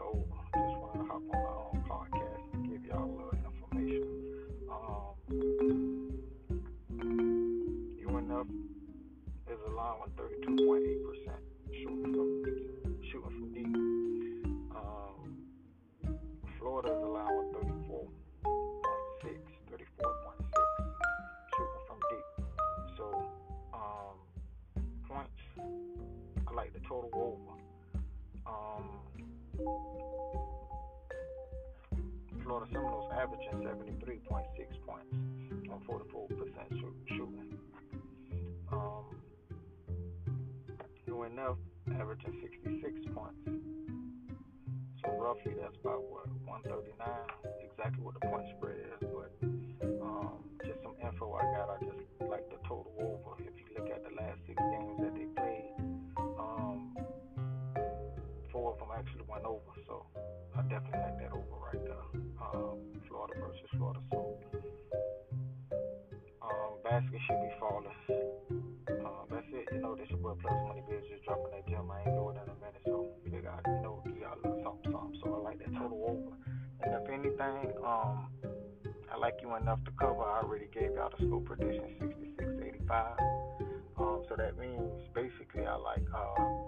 So um, just wanted to hop on my own podcast and give y'all a little information. Um, UNF is allowing 32.8% shooting from shooting from deep. Um, Florida is allowing 34.6, 34.6 shooting from deep. So um, points, I like the total over. Um, Florida Seminoles averaging 73.6 points on 44% shooting. Um, UNF averaging 66 points. So roughly that's about what 139, exactly what the point spread is. But um, just some info I got. I just like the total actually went over. So I definitely like that over right there. Um, Florida versus Florida. So um, basket should be falling. Uh, that's it. You know, this your boy Plus Money Biz just dropping that gem. I ain't doing it in a minute, so figure out, you know, do y'all something, something. So I like that total over. And if anything, um, I like UNF to cover. I already gave y'all the score prediction 66 85. Um, so that means basically I like uh